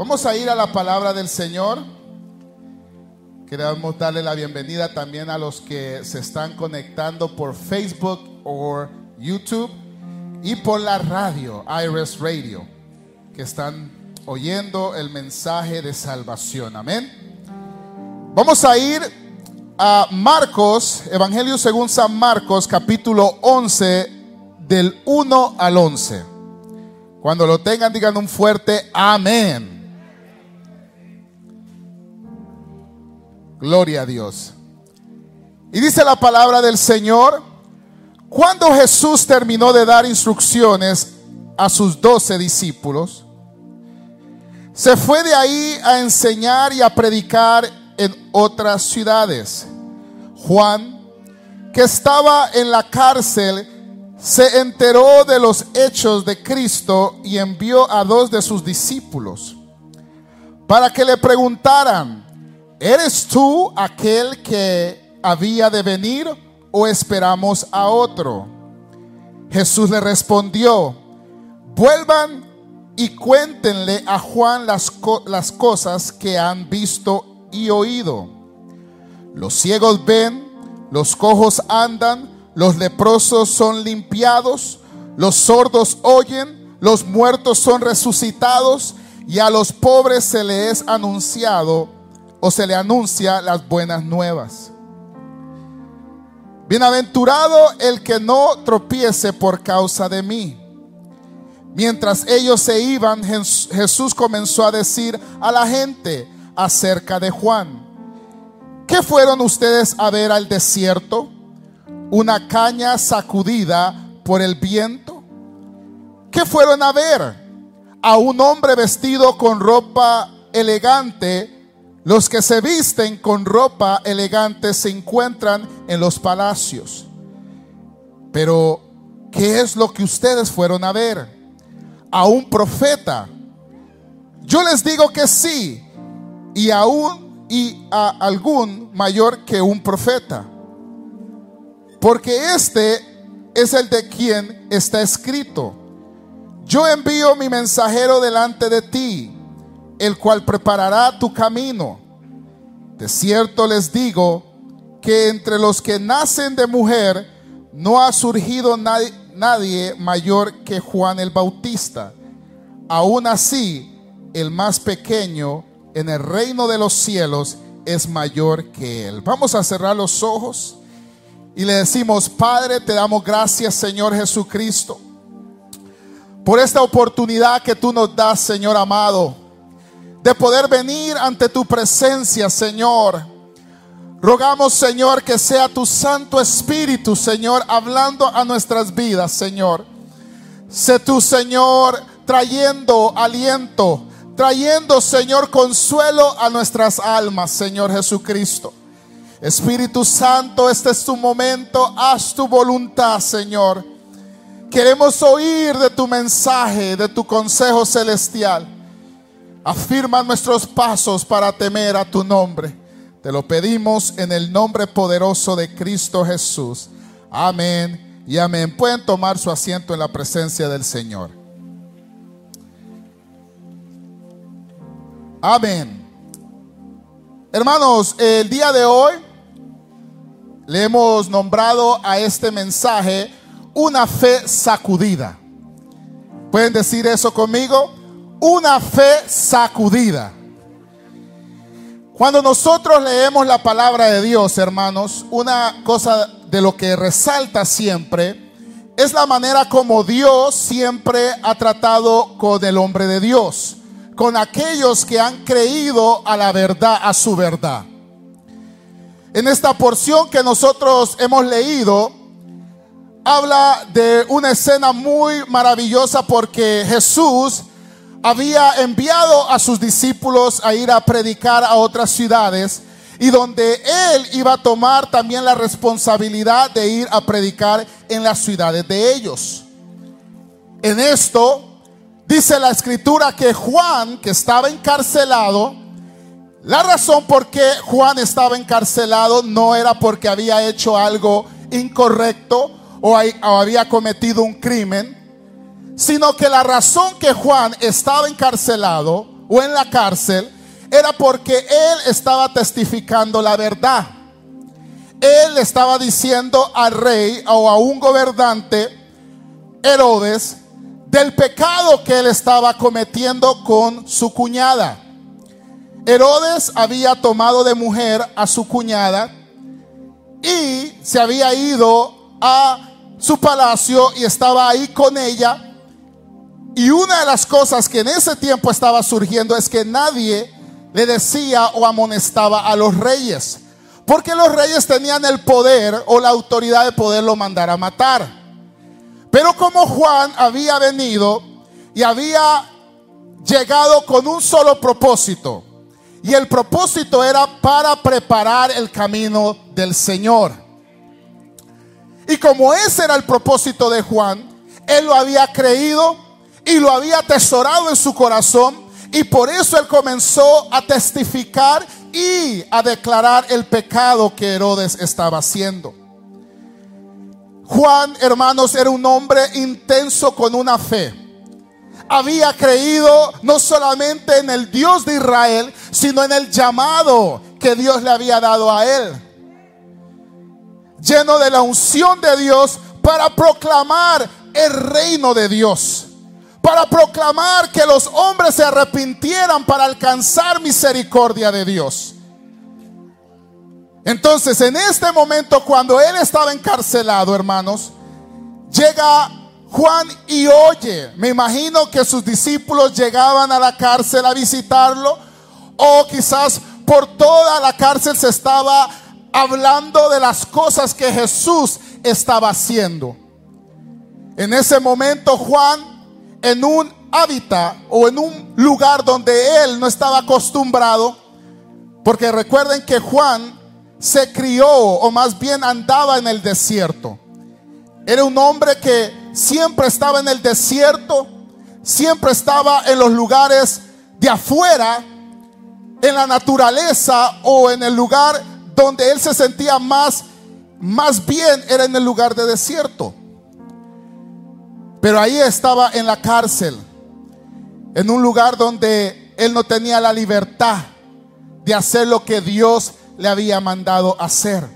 Vamos a ir a la palabra del Señor. Queremos darle la bienvenida también a los que se están conectando por Facebook o YouTube y por la radio, Iris Radio, que están oyendo el mensaje de salvación. Amén. Vamos a ir a Marcos, Evangelio según San Marcos, capítulo 11, del 1 al 11. Cuando lo tengan, digan un fuerte amén. Gloria a Dios. Y dice la palabra del Señor, cuando Jesús terminó de dar instrucciones a sus doce discípulos, se fue de ahí a enseñar y a predicar en otras ciudades. Juan, que estaba en la cárcel, se enteró de los hechos de Cristo y envió a dos de sus discípulos para que le preguntaran, ¿eres tú aquel que había de venir o esperamos a otro? Jesús le respondió, vuelvan y cuéntenle a Juan las, las cosas que han visto y oído. Los ciegos ven, los cojos andan, los leprosos son limpiados, los sordos oyen, los muertos son resucitados y a los pobres se les es anunciado o se le anuncia las buenas nuevas. Bienaventurado el que no tropiece por causa de mí. Mientras ellos se iban, Jesús comenzó a decir a la gente acerca de Juan, ¿qué fueron ustedes a ver al desierto? una caña sacudida por el viento? ¿Qué fueron a ver? A un hombre vestido con ropa elegante. Los que se visten con ropa elegante se encuentran en los palacios. Pero, ¿qué es lo que ustedes fueron a ver? A un profeta. Yo les digo que sí, y aún y a algún mayor que un profeta. Porque este es el de quien está escrito. Yo envío mi mensajero delante de ti, el cual preparará tu camino. De cierto les digo que entre los que nacen de mujer no ha surgido nadie, mayor que Juan el Bautista. Aún así, el más pequeño en el reino de los cielos es mayor que él. Vamos a cerrar los ojos. Y le decimos, Padre, te damos gracias, Señor Jesucristo, por esta oportunidad que tú nos das, Señor amado, de poder venir ante tu presencia, Señor. Rogamos, Señor, que sea tu Santo Espíritu, Señor, hablando a nuestras vidas, Señor. Sé tu, Señor, trayendo aliento, trayendo, Señor, consuelo a nuestras almas, Señor Jesucristo. Espíritu Santo, este es tu momento, haz tu voluntad, Señor. Queremos oír de tu mensaje, de tu consejo celestial. Afirma nuestros pasos para temer a tu nombre. Te lo pedimos en el nombre poderoso de Cristo Jesús. Amén y amén. Pueden tomar su asiento en la presencia del Señor. Amén. Hermanos, el día de hoy le hemos nombrado a este mensaje una fe sacudida. ¿Pueden decir eso conmigo? Una fe sacudida. Cuando nosotros leemos la palabra de Dios, hermanos, una cosa de lo que resalta siempre es la manera como Dios siempre ha tratado con el hombre de Dios, con aquellos que han creído a la verdad, a su verdad. En esta porción que nosotros hemos leído, habla de una escena muy maravillosa porque Jesús había enviado a sus discípulos a ir a predicar a otras ciudades y donde él iba a tomar también la responsabilidad de ir a predicar en las ciudades de ellos. En esto dice la escritura que Juan, que estaba encarcelado, la razón por qué Juan estaba encarcelado no era porque había hecho algo incorrecto o, había cometido un crimen, sino que la razón que Juan estaba encarcelado o en la cárcel, era porque él estaba testificando la verdad. Él estaba diciendo al rey o a un gobernante, Herodes, del pecado que él estaba cometiendo con su cuñada. Herodes había tomado de mujer a su cuñada y se había ido a su palacio y estaba ahí con ella. Y una de las cosas que en ese tiempo estaba surgiendo es que nadie le decía o amonestaba a los reyes. Porque los reyes tenían el poder o la autoridad de poderlo mandar a matar. Pero como Juan había venido y había llegado con un solo propósito, y el propósito era para preparar el camino del Señor. Y como ese era el propósito de Juan, él lo había creído y lo había atesorado en su corazón. Y por eso él comenzó a testificar y a declarar el pecado que Herodes estaba haciendo. Juan, hermanos, era un hombre intenso con una fe había creído no solamente en el Dios de Israel, sino en el llamado que Dios le había dado a él. Lleno de la unción de Dios para proclamar el reino de Dios. Para proclamar que los hombres se arrepintieran para alcanzar misericordia de Dios. Entonces, en este momento, cuando él estaba encarcelado, hermanos, llega Juan y oye, me imagino que sus discípulos llegaban a la cárcel a visitarlo o quizás por toda la cárcel se estaba hablando de las cosas que Jesús estaba haciendo. En ese momento Juan, en un hábitat o en un lugar donde él no estaba acostumbrado, porque recuerden que Juan se crió o más bien andaba en el desierto. Era un hombre que siempre estaba en el desierto, siempre estaba en los lugares de afuera, en la naturaleza o en el lugar donde él se sentía más, más bien era en el lugar de desierto. Pero ahí estaba en la cárcel, en un lugar donde él no tenía la libertad de hacer lo que Dios le había mandado hacer.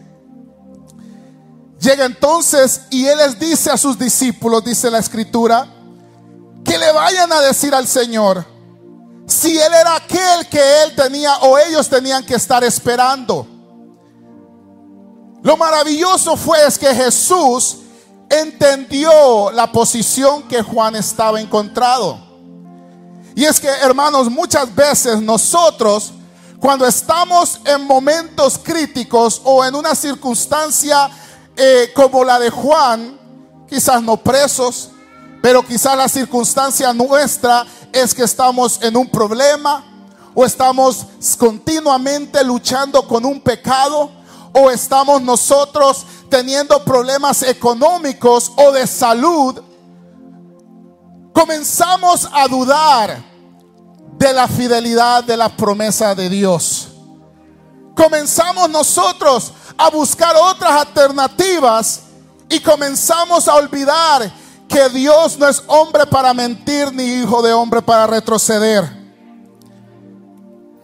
Llega entonces y él les dice a sus discípulos, dice la escritura, que le vayan a decir al Señor si él era aquel que él tenía o ellos tenían que estar esperando. Lo maravilloso fue es que Jesús entendió la posición que Juan estaba encontrado. Y es que, hermanos, muchas veces nosotros, cuando estamos en momentos críticos o en una circunstancia eh, como la de Juan, quizás no presos, pero quizás la circunstancia nuestra es que estamos en un problema o estamos continuamente luchando con un pecado o estamos nosotros teniendo problemas económicos o de salud, comenzamos a dudar de la fidelidad de la promesa de Dios. Comenzamos nosotros a buscar otras alternativas y comenzamos a olvidar que Dios no es hombre para mentir ni hijo de hombre para retroceder.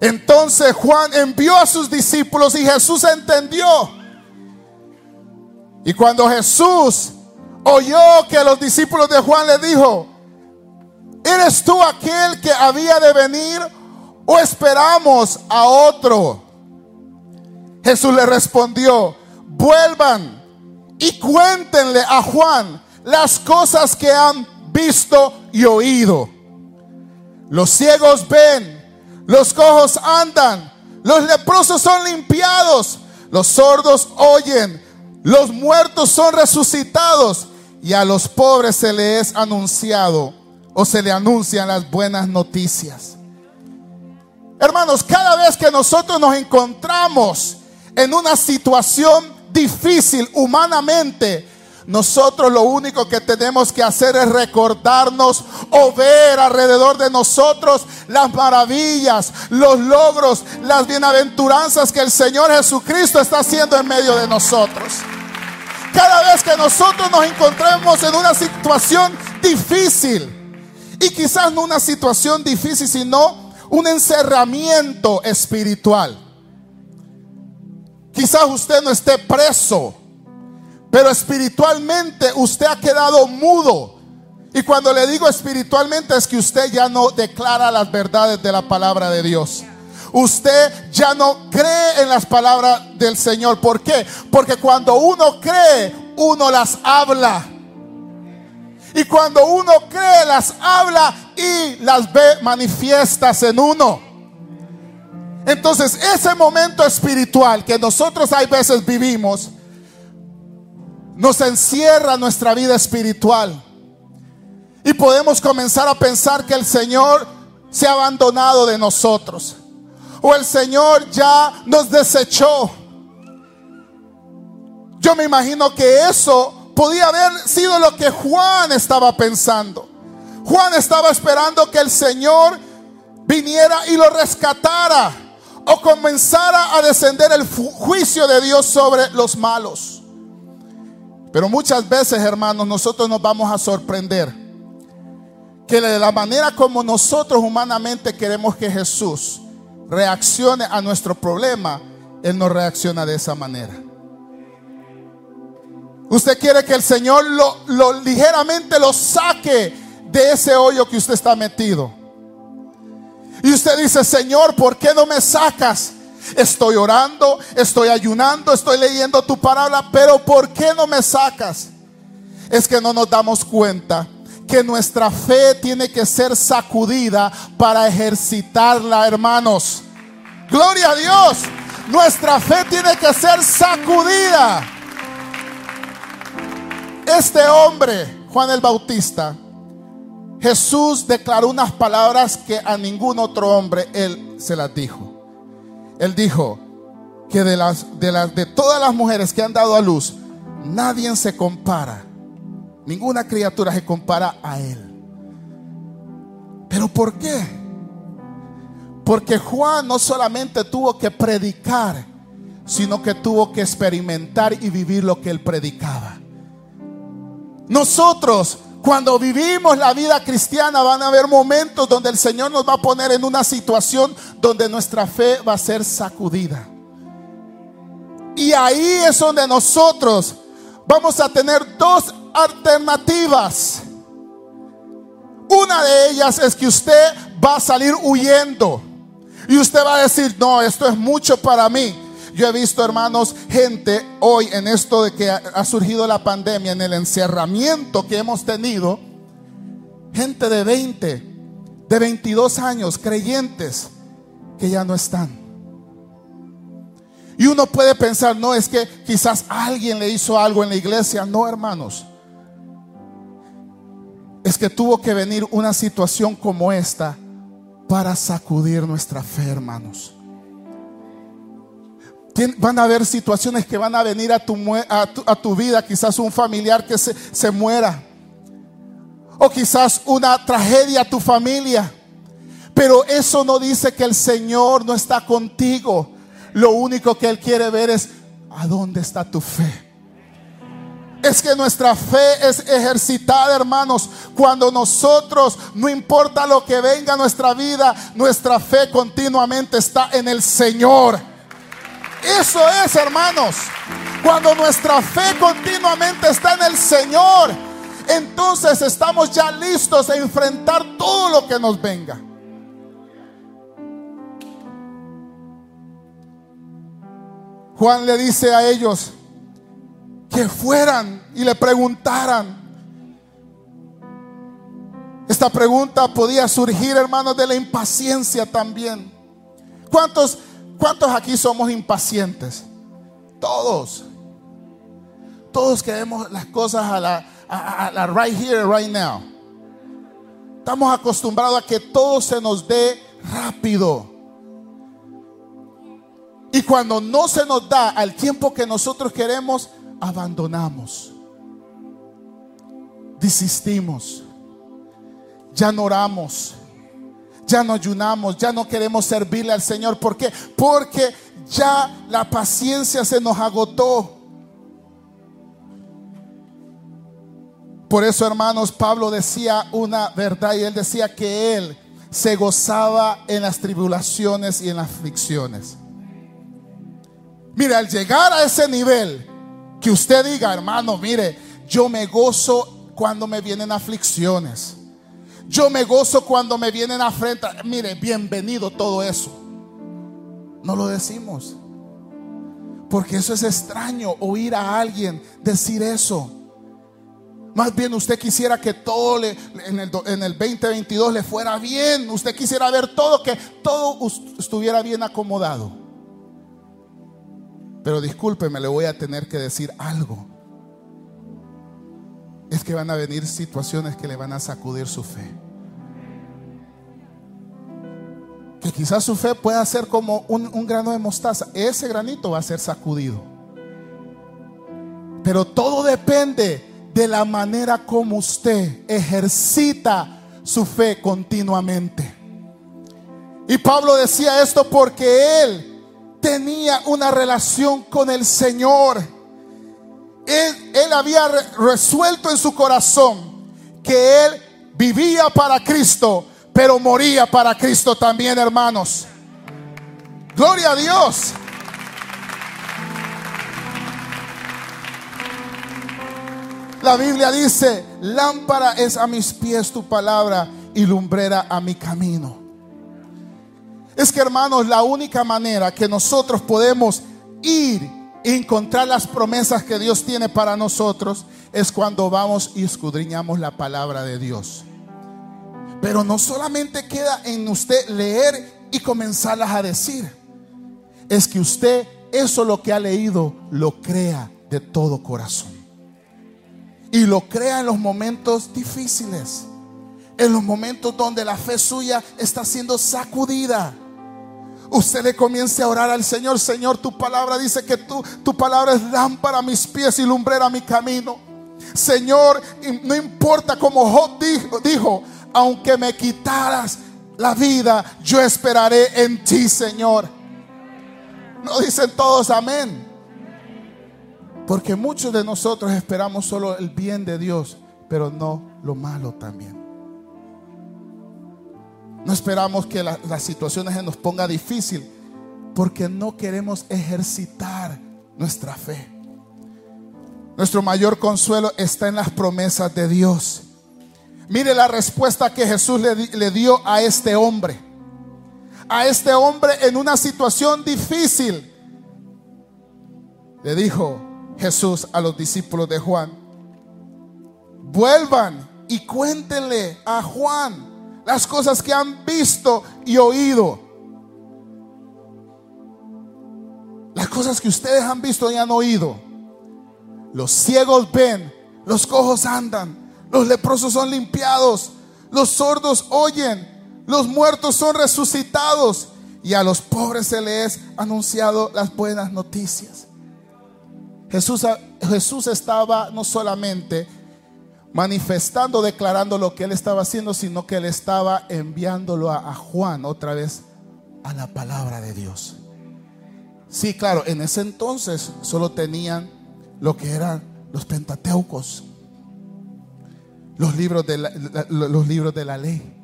Entonces Juan envió a sus discípulos y Jesús entendió. Y cuando Jesús oyó que los discípulos de Juan le dijo, ¿eres tú aquel que había de venir o esperamos a otro? Jesús le respondió, vuelvan y cuéntenle a Juan las cosas que han visto y oído. Los ciegos ven, los cojos andan, los leprosos son limpiados, los sordos oyen, los muertos son resucitados y a los pobres se les es anunciado o se le anuncian las buenas noticias. Hermanos, cada vez que nosotros nos encontramos en una situación difícil humanamente, nosotros lo único que tenemos que hacer es recordarnos o ver alrededor de nosotros las maravillas, los logros, las bienaventuranzas que el Señor Jesucristo está haciendo en medio de nosotros. Cada vez que nosotros nos encontremos en una situación difícil, y quizás no una situación difícil, sino un encerramiento espiritual. Quizás usted no esté preso, pero espiritualmente usted ha quedado mudo. Y cuando le digo espiritualmente es que usted ya no declara las verdades de la palabra de Dios. Usted ya no cree en las palabras del Señor. ¿Por qué? Porque cuando uno cree, uno las habla. Y cuando uno cree, las habla y las ve manifiestas en uno. Entonces, ese momento espiritual que nosotros hay veces vivimos, nos encierra nuestra vida espiritual. Y podemos comenzar a pensar que el Señor se ha abandonado de nosotros. O el Señor ya nos desechó. Yo me imagino que eso podía haber sido lo que Juan estaba pensando. Juan estaba esperando que el Señor viniera y lo rescatara o comenzara a descender el juicio de Dios sobre los malos. Pero muchas veces, hermanos, nosotros nos vamos a sorprender que de la manera como nosotros humanamente queremos que Jesús reaccione a nuestro problema, Él no reacciona de esa manera. Usted quiere que el Señor lo, ligeramente lo saque de ese hoyo que usted está metido. Y usted dice, Señor, ¿por qué no me sacas? Estoy orando, estoy ayunando, estoy leyendo tu palabra, pero ¿por qué no me sacas? Es que no nos damos cuenta que nuestra fe tiene que ser sacudida para ejercitarla, hermanos. Gloria a Dios. Nuestra fe tiene que ser sacudida. Este hombre, Juan el Bautista, Jesús declaró unas palabras que a ningún otro hombre él se las dijo. Él dijo que de las de las de todas las mujeres que han dado a luz, nadie se compara. Ninguna criatura se compara a él. ¿Pero por qué? Porque Juan no solamente tuvo que predicar, sino que tuvo que experimentar y vivir lo que él predicaba. Nosotros cuando vivimos la vida cristiana van a haber momentos donde el Señor nos va a poner en una situación donde nuestra fe va a ser sacudida. Y ahí es donde nosotros vamos a tener dos alternativas. Una de ellas es que usted va a salir huyendo. Y usted va a decir, no, esto es mucho para mí. Yo he visto, hermanos, gente hoy en esto de que ha surgido la pandemia, en el encerramiento que hemos tenido, gente de 20, de 22 años, creyentes, que ya no están. Y uno puede pensar, no, es que quizás alguien le hizo algo en la iglesia. No, hermanos. Es que tuvo que venir una situación como esta para sacudir nuestra fe, hermanos. Van a haber situaciones que van a venir a tu, a tu, vida, quizás un familiar que se, se muera, o quizás una tragedia a tu familia. Pero eso no dice que el Señor no está contigo. Lo único que Él quiere ver es, ¿a dónde está tu fe? Es que nuestra fe es ejercitada, hermanos, cuando nosotros, no importa lo que venga a nuestra vida, nuestra fe continuamente está en el Señor. Eso es, hermanos. Cuando nuestra fe continuamente está en el Señor, entonces estamos ya listos a enfrentar todo lo que nos venga. Juan le dice a ellos que fueran y le preguntaran. Esta pregunta podía surgir, hermanos, de la impaciencia también. ¿Cuántos ¿Cuántos aquí somos impacientes? Todos. Todos queremos las cosas a la, right here, right now. Estamos acostumbrados a que todo se nos dé rápido. Y cuando no se nos da al tiempo que nosotros queremos, abandonamos. Desistimos. Ya no oramos ya no ayunamos, ya no queremos servirle al Señor. ¿Por qué? Porque ya la paciencia se nos agotó. Por eso, hermanos, Pablo decía una verdad y él decía que él se gozaba en las tribulaciones y en las aflicciones. Mire, al llegar a ese nivel, que usted diga, hermano, mire, yo me gozo cuando me vienen aflicciones. Yo me gozo cuando me vienen a frente. Mire, bienvenido todo eso. No lo decimos. Porque eso es extraño, oír a alguien decir eso. Más bien usted quisiera que todo en, el, en el 2022 le fuera bien. Usted quisiera ver todo, que todo estuviera bien acomodado. Pero discúlpeme, le voy a tener que decir algo. Es que van a venir situaciones que le van a sacudir su fe. Que quizás su fe pueda ser como un, un grano de mostaza. Ese granito va a ser sacudido. Pero todo depende de la manera como usted ejercita su fe continuamente. Y Pablo decía esto porque él tenía una relación con el Señor. Él, había resuelto en su corazón que él vivía para Cristo, pero moría para Cristo también, hermanos. Gloria a Dios. La Biblia dice, lámpara es a mis pies tu palabra y lumbrera a mi camino. Es que hermanos, la única manera que nosotros podemos ir encontrar las promesas que Dios tiene para nosotros es cuando vamos y escudriñamos la palabra de Dios. Pero no solamente queda en usted leer y comenzarlas a decir. Es que usted eso lo que ha leído lo crea de todo corazón. Y lo crea en los momentos difíciles. En los momentos donde la fe suya está siendo sacudida. Usted le comience a orar al Señor. Señor, tu palabra dice que tú, tu palabra es lámpara a mis pies y lumbrera a mi camino. Señor, no importa como Job dijo, dijo, aunque me quitaras la vida, yo esperaré en ti, Señor. No dicen todos amén. Porque muchos de nosotros esperamos solo el bien de Dios, pero no lo malo también. No esperamos que las situaciones se nos ponga difícil, porque no queremos ejercitar nuestra fe. Nuestro mayor consuelo está en las promesas de Dios. Mire la respuesta que Jesús le dio a este hombre. A este hombre en una situación difícil. Le dijo, Jesús a los discípulos de Juan, vuelvan y cuéntenle a Juan las cosas que han visto y oído. Las cosas que ustedes han visto y han oído. Los ciegos ven, los cojos andan, los leprosos son limpiados, los sordos oyen, los muertos son resucitados y a los pobres se les ha anunciado las buenas noticias. Jesús, Jesús estaba no solamente manifestando, declarando lo que él estaba haciendo, sino que él estaba enviándolo a, Juan otra vez a la palabra de Dios. Sí, claro, en ese entonces solo tenían lo que eran los pentateucos, los libros de los libros de la ley.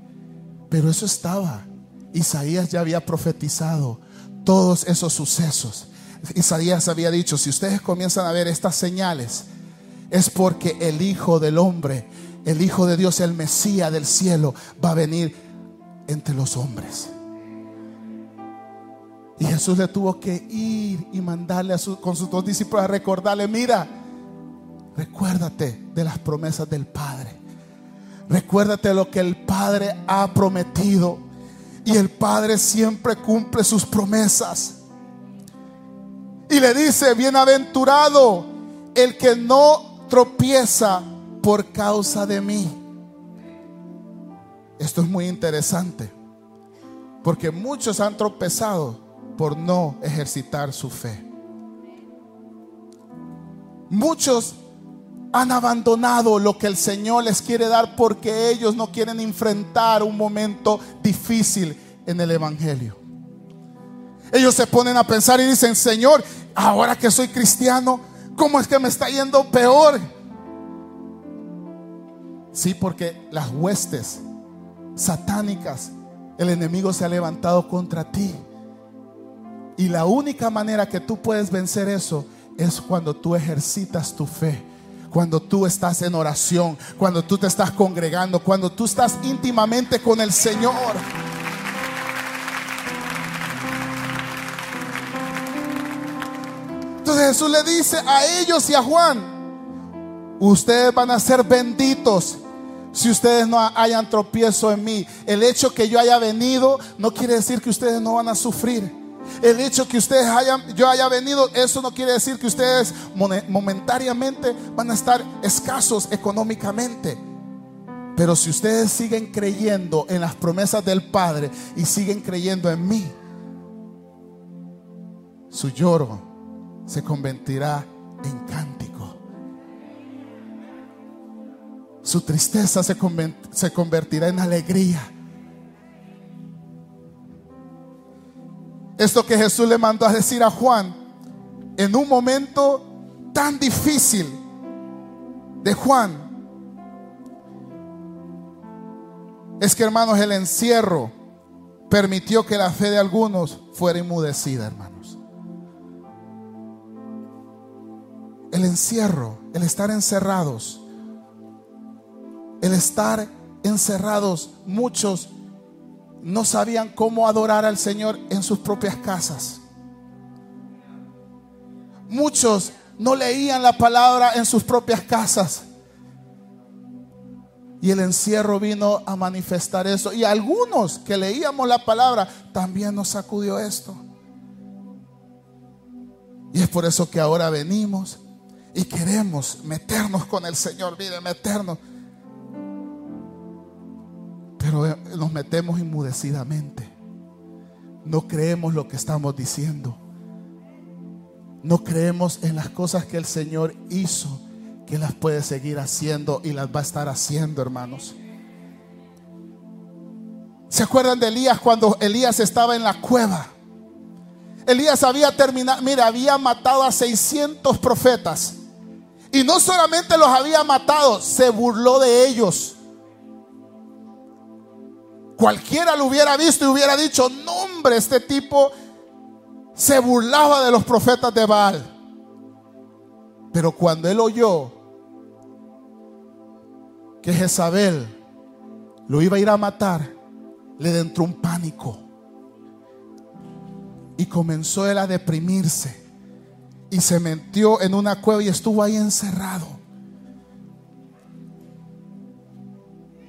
Pero eso estaba. Isaías ya había profetizado todos esos sucesos. Isaías había dicho, si ustedes comienzan a ver estas señales, es porque el Hijo del Hombre, el Hijo de Dios, el Mesías del cielo, va a venir entre los hombres. Y Jesús le tuvo que ir y mandarle a con sus dos discípulos a recordarle, mira, recuérdate de las promesas del Padre. Recuérdate lo que el Padre ha prometido. Y el Padre siempre cumple sus promesas. Y le dice, bienaventurado el que no tropieza por causa de mí. Esto es muy interesante, porque muchos han tropezado por no ejercitar su fe. Muchos han abandonado lo que el Señor les quiere dar porque ellos no quieren enfrentar un momento difícil en el Evangelio. Ellos se ponen a pensar y dicen, Señor, ahora que soy cristiano, ¿cómo es que me está yendo peor? Sí, porque las huestes satánicas El enemigo se ha levantado contra ti. Y la única manera que tú puedes vencer eso es cuando tú ejercitas tu fe, cuando tú estás en oración, cuando tú te estás congregando, cuando tú estás íntimamente con el Señor. Entonces Jesús le dice a ellos y a Juan, ustedes van a ser benditos si ustedes no hayan tropiezo en mí. El hecho que yo haya venido no quiere decir que ustedes no van a sufrir. El hecho que ustedes hayan, yo haya venido, eso no quiere decir que ustedes momentáneamente van a estar escasos económicamente. Pero si ustedes siguen creyendo en las promesas del Padre y siguen creyendo en mí, su lloro se convertirá en cántico. Su tristeza se, se convertirá en alegría. Esto que Jesús le mandó a decir a Juan en un momento tan difícil de Juan. Es que hermanos, el encierro permitió que la fe de algunos fuera inmudecida, hermanos. El encierro, el estar encerrados, el estar encerrados, muchos no sabían cómo adorar al Señor en sus propias casas. Muchos no leían la palabra en sus propias casas. Y el encierro vino a manifestar eso. Y algunos que leíamos la palabra también nos sacudió esto. Y es por eso que ahora venimos y queremos meternos con el Señor. Mire, meternos. Pero eh, nos metemos inmudecidamente. No creemos lo que estamos diciendo. No creemos en las cosas que el Señor hizo, que las puede seguir haciendo y las va a estar haciendo, hermanos. ¿Se acuerdan de Elías cuando Elías estaba en la cueva? Elías había terminado, mira, había matado a 600 profetas. Y no solamente los había matado, se burló de ellos. Cualquiera lo hubiera visto y hubiera dicho, no hombre, este tipo se burlaba de los profetas de Baal. Pero cuando él oyó que Jezabel lo iba a ir a matar, le entró un pánico. Y comenzó él a deprimirse. Y se metió en una cueva y estuvo ahí encerrado.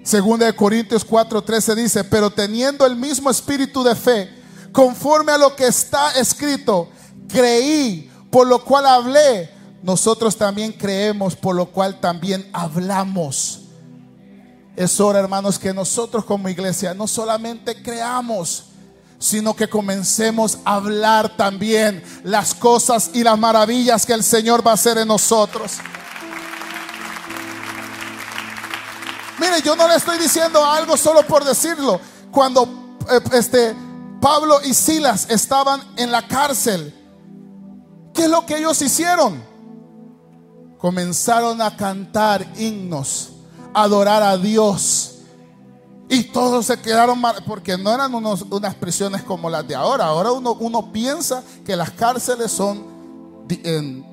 Segunda de Corintios 4:13 dice, pero teniendo el mismo espíritu de fe, conforme a lo que está escrito, creí, por lo cual hablé, nosotros también creemos, por lo cual también hablamos. Es hora, hermanos, que nosotros como iglesia no solamente creamos, sino que comencemos a hablar también las cosas y las maravillas que el Señor va a hacer en nosotros. Mire, yo no le estoy diciendo algo solo por decirlo. Cuando eh, este, Pablo y Silas estaban en la cárcel, ¿qué es lo que ellos hicieron? Comenzaron a cantar himnos, adorar a Dios. Y todos se quedaron mal, porque no eran unas prisiones como las de ahora. Ahora uno, piensa que las cárceles son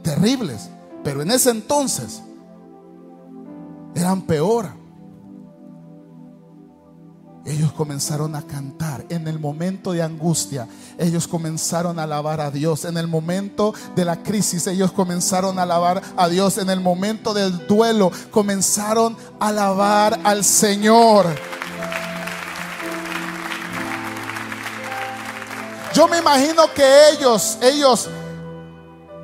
terribles, pero en ese entonces eran peor ellos comenzaron a cantar. En el momento de angustia, ellos comenzaron a alabar a Dios. En el momento de la crisis, ellos comenzaron a alabar a Dios. En el momento del duelo, comenzaron a alabar al Señor. Yo me imagino que ellos, ellos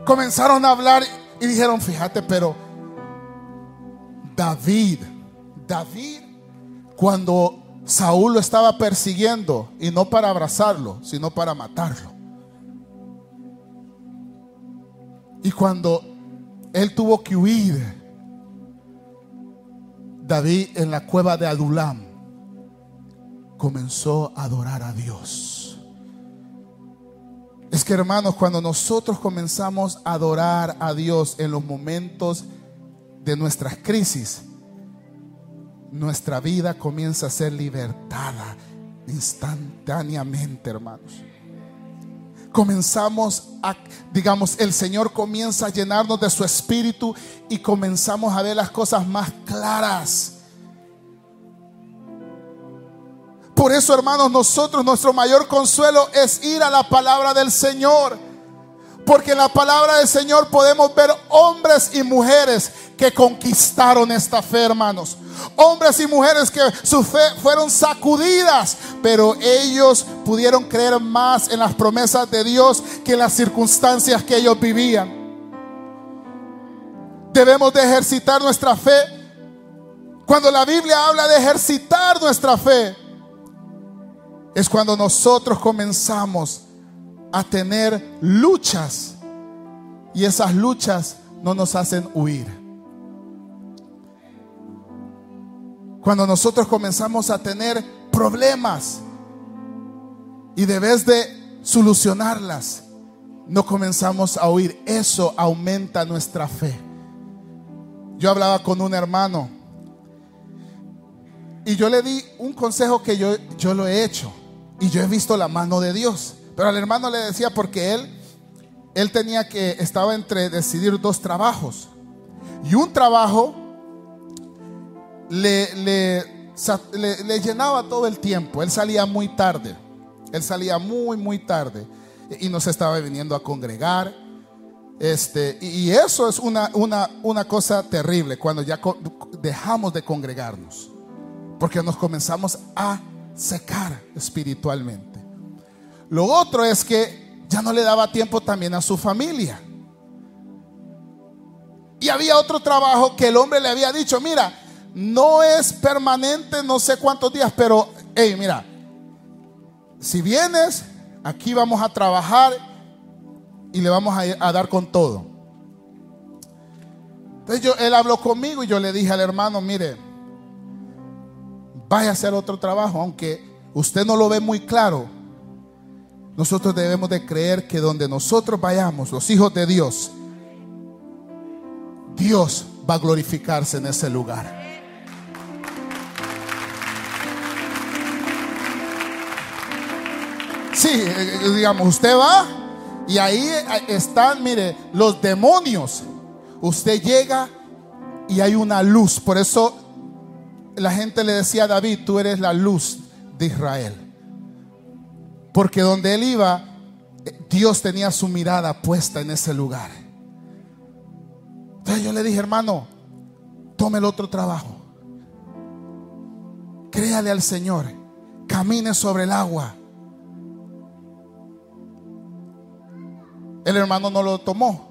comenzaron a hablar y dijeron, fíjate, pero David, David, cuando Saúl lo estaba persiguiendo y no para abrazarlo, sino para matarlo. Y cuando él tuvo que huir, David en la cueva de Adulam comenzó a adorar a Dios. Es que hermanos, cuando nosotros comenzamos a adorar a Dios en los momentos de nuestras crisis, nuestra vida comienza a ser libertada, instantáneamente, hermanos. Comenzamos a, digamos, el Señor comienza a llenarnos de su espíritu y comenzamos a ver las cosas más claras. Por eso, hermanos, nosotros, nuestro mayor consuelo es ir a la palabra del Señor. Porque en la palabra del Señor podemos ver hombres y mujeres que conquistaron esta fe, hermanos. Hombres y mujeres que su fe fueron sacudidas, pero ellos pudieron creer más en las promesas de Dios que en las circunstancias que ellos vivían. Debemos de ejercitar nuestra fe. Cuando la Biblia habla de ejercitar nuestra fe, es cuando nosotros comenzamos a tener luchas y esas luchas no nos hacen huir. Cuando nosotros comenzamos a tener problemas y de vez de solucionarlas, no comenzamos a huir. Eso aumenta nuestra fe. Yo hablaba con un hermano y yo le di un consejo que yo, yo lo he hecho. Y yo he visto la mano de Dios. Pero al hermano le decía porque él, él tenía que, estaba entre decidir dos trabajos. Y un trabajo le, le, llenaba todo el tiempo. Él salía muy tarde. Él salía muy, muy tarde. Y nos estaba viniendo a congregar. Este, y eso es una, una, una cosa terrible cuando ya dejamos de congregarnos. Porque nos comenzamos a secar espiritualmente. Lo otro es que ya no le daba tiempo también a su familia. Y había otro trabajo que el hombre le había dicho, mira, no es permanente, no sé cuántos días, pero, hey, mira, si vienes, aquí vamos a trabajar y le vamos a, dar con todo. Entonces yo, él habló conmigo y yo le dije al hermano, mire, vaya a hacer otro trabajo, aunque usted no lo ve muy claro. Nosotros debemos de creer que donde nosotros vayamos, los hijos de Dios, Dios va a glorificarse en ese lugar. Sí, eh, digamos, usted va y ahí están, mire, los demonios. Usted llega y hay una luz. Por eso la gente le decía a David, tú eres la luz de Israel. Porque donde él iba, Dios tenía su mirada puesta en ese lugar. Entonces yo le dije, hermano, tome el otro trabajo. Créale al Señor. Camine sobre el agua. El hermano no lo tomó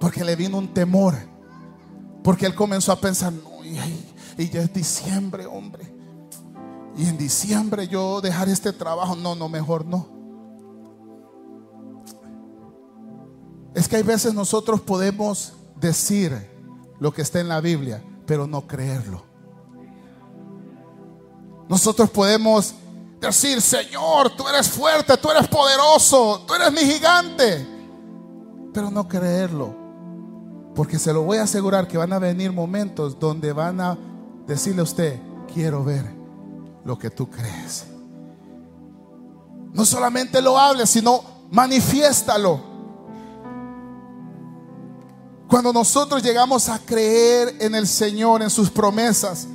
porque le vino un temor. Porque él comenzó a pensar, no, y ya es diciembre, hombre. Y en diciembre yo dejar este trabajo, no, no, mejor no. Es que hay veces nosotros podemos decir lo que está en la Biblia, pero no creerlo. Nosotros podemos decir, Señor, tú eres fuerte, tú eres poderoso, tú eres mi gigante, pero no creerlo. Porque se lo voy a asegurar que van a venir momentos donde van a decirle a usted, quiero ver lo que tú crees. No solamente lo hables, sino manifiéstalo. Cuando nosotros llegamos a creer en el Señor, en sus promesas,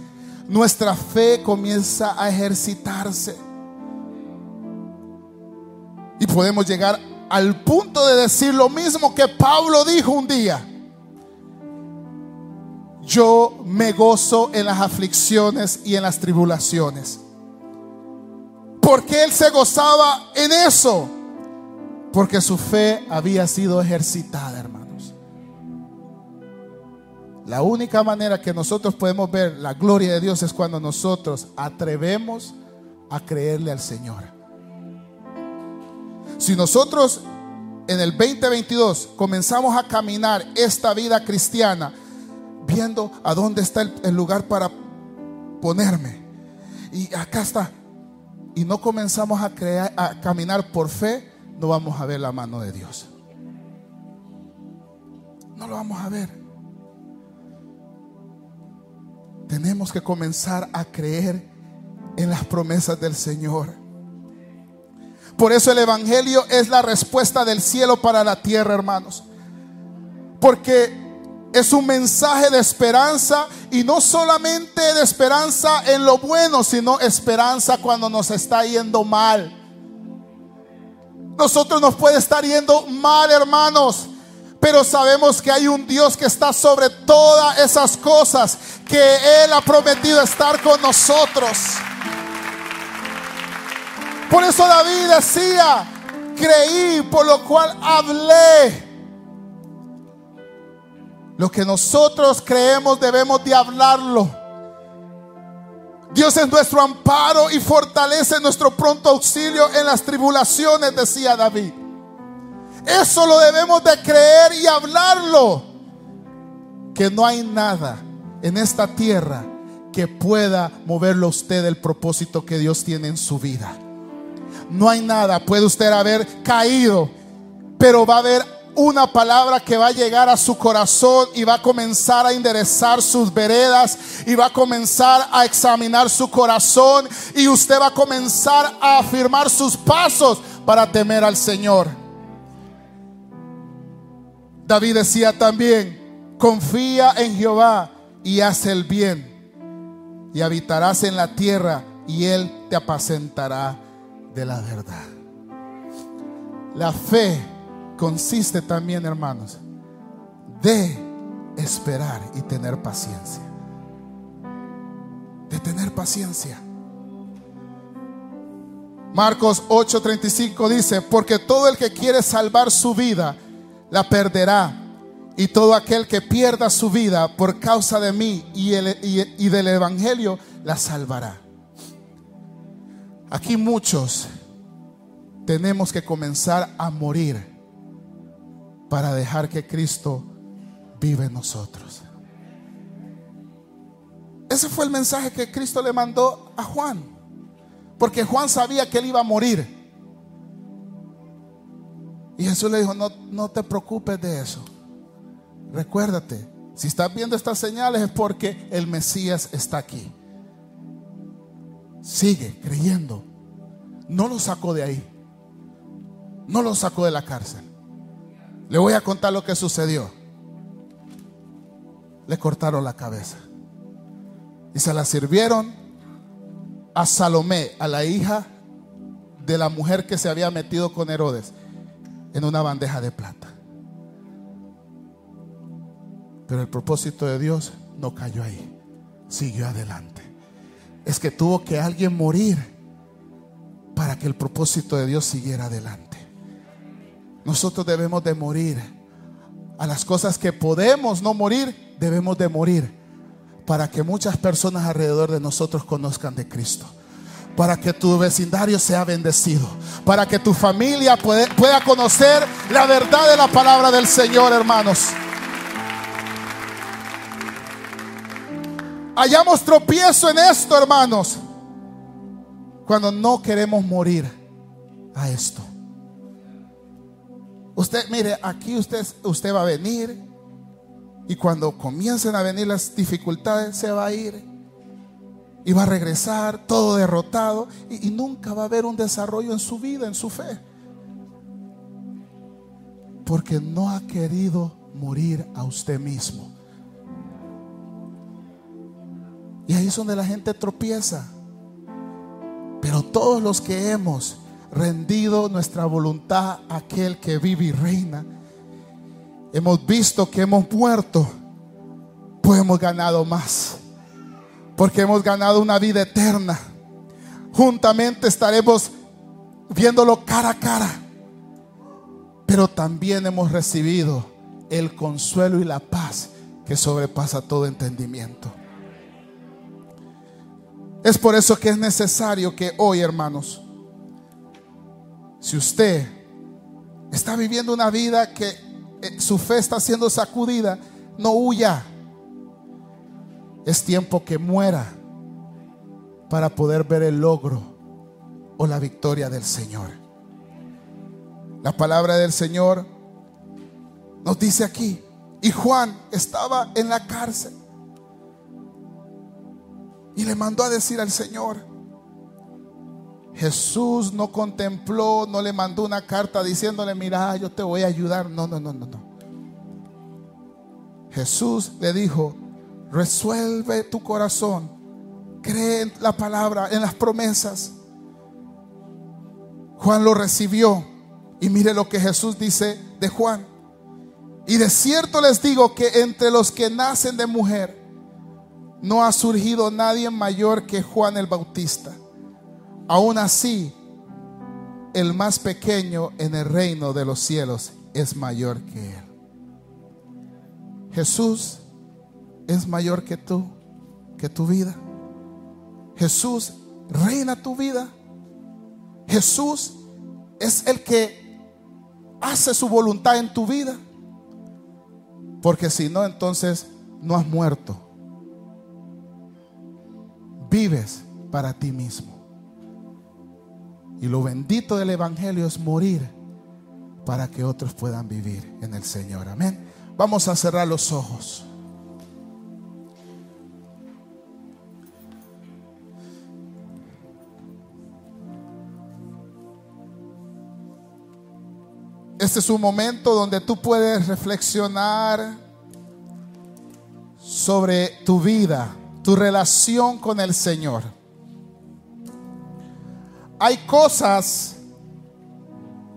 nuestra fe comienza a ejercitarse. Y podemos llegar al punto de decir lo mismo que Pablo dijo un día yo me gozo en las aflicciones y en las tribulaciones. Porque él se gozaba en eso? Porque su fe había sido ejercitada, hermanos. La única manera que nosotros podemos ver la gloria de Dios es cuando nosotros atrevemos a creerle al Señor. Si nosotros en el 2022 comenzamos a caminar esta vida cristiana, viendo a dónde está el, lugar para ponerme. Y acá está. Y no comenzamos a, crear, a caminar por fe, no vamos a ver la mano de Dios. No lo vamos a ver. Tenemos que comenzar a creer en las promesas del Señor. Por eso el Evangelio es la respuesta del cielo para la tierra, hermanos. Porque es un mensaje de esperanza y no solamente de esperanza en lo bueno, sino esperanza cuando nos está yendo mal. Nosotros nos puede estar yendo mal, hermanos, pero sabemos que hay un Dios que está sobre todas esas cosas, que Él ha prometido estar con nosotros. Por eso David decía, creí, por lo cual hablé. Lo que nosotros creemos debemos de hablarlo. Dios es nuestro amparo y fortalece nuestro pronto auxilio en las tribulaciones, decía David. Eso lo debemos de creer y hablarlo. Que no hay nada en esta tierra que pueda moverlo a usted del propósito que Dios tiene en su vida. No hay nada. Puede usted haber caído, pero va a haber una palabra que va a llegar a su corazón y va a comenzar a enderezar sus veredas y va a comenzar a examinar su corazón y usted va a comenzar a afirmar sus pasos para temer al Señor. David decía también, confía en Jehová y haz el bien y habitarás en la tierra y él te apacentará de la verdad. La fe consiste también, hermanos, de esperar y tener paciencia. De tener paciencia. Marcos 8:35 dice, porque todo el que quiere salvar su vida, la perderá. Y todo aquel que pierda su vida por causa de mí y, y del Evangelio, la salvará. Aquí muchos tenemos que comenzar a morir para dejar que Cristo vive en nosotros. Ese fue el mensaje que Cristo le mandó a Juan. Porque Juan sabía que él iba a morir. Y Jesús le dijo, no, no te preocupes de eso. Recuérdate, si estás viendo estas señales es porque el Mesías está aquí. Sigue creyendo. No lo sacó de ahí. No lo sacó de la cárcel. Le voy a contar lo que sucedió. Le cortaron la cabeza. Y se la sirvieron a Salomé, a la hija de la mujer que se había metido con Herodes, en una bandeja de plata. Pero el propósito de Dios no cayó ahí, siguió adelante. Es que tuvo que alguien morir para que el propósito de Dios siguiera adelante. Nosotros debemos de morir a las cosas que podemos no morir, debemos de morir para que muchas personas alrededor de nosotros conozcan de Cristo. Para que tu vecindario sea bendecido. Para que tu familia pueda conocer la verdad de la palabra del Señor, hermanos. Hallamos tropiezo en esto, hermanos. Cuando no queremos morir a esto. Usted, mire, aquí usted, usted va a venir y cuando comiencen a venir las dificultades se va a ir y va a regresar todo derrotado y, y nunca va a haber un desarrollo en su vida, en su fe. Porque no ha querido morir a usted mismo. Y ahí es donde la gente tropieza. Pero todos los que hemos rendido nuestra voluntad a aquel que vive y reina, hemos visto que hemos muerto, pues hemos ganado más. Porque hemos ganado una vida eterna. Juntamente estaremos viéndolo cara a cara. Pero también hemos recibido el consuelo y la paz que sobrepasa todo entendimiento. Es por eso que es necesario que hoy, hermanos, si usted está viviendo una vida que eh, su fe está siendo sacudida, no huya. Es tiempo que muera para poder ver el logro o la victoria del Señor. La palabra del Señor nos dice aquí, y Juan estaba en la cárcel y le mandó a decir al Señor, Jesús no contempló, no le mandó una carta diciéndole, mira, yo te voy a ayudar. No, no, no, no, no. Jesús le dijo, resuelve tu corazón, cree en la palabra, en las promesas. Juan lo recibió y mire lo que Jesús dice de Juan. Y de cierto les digo que entre los que nacen de mujer no ha surgido nadie mayor que Juan el Bautista. Aún así, el más pequeño en el reino de los cielos es mayor que él. Jesús es mayor que tú, que tu vida. Jesús reina tu vida. Jesús es el que hace su voluntad en tu vida. Porque si no, entonces no has muerto. Vives para ti mismo. Y lo bendito del Evangelio es morir para que otros puedan vivir en el Señor. Amén. Vamos a cerrar los ojos. Este es un momento donde tú puedes reflexionar sobre tu vida, tu relación con el Señor. Hay cosas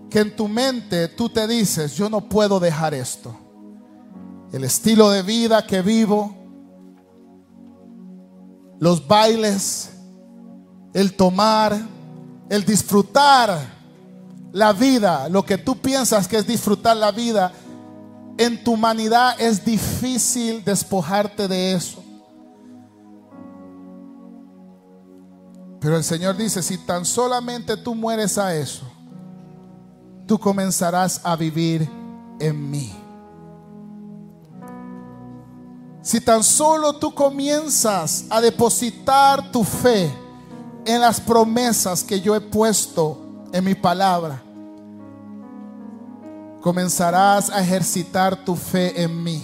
que en tu mente tú te dices, yo no puedo dejar esto. El estilo de vida que vivo, los bailes, el tomar, el disfrutar la vida, lo que tú piensas que es disfrutar la vida, en tu humanidad es difícil despojarte de eso. Pero el Señor dice, si tan solamente tú mueres a eso, tú comenzarás a vivir en mí. Si tan solo tú comienzas a depositar tu fe en las promesas que yo he puesto en mi palabra, comenzarás a ejercitar tu fe en mí.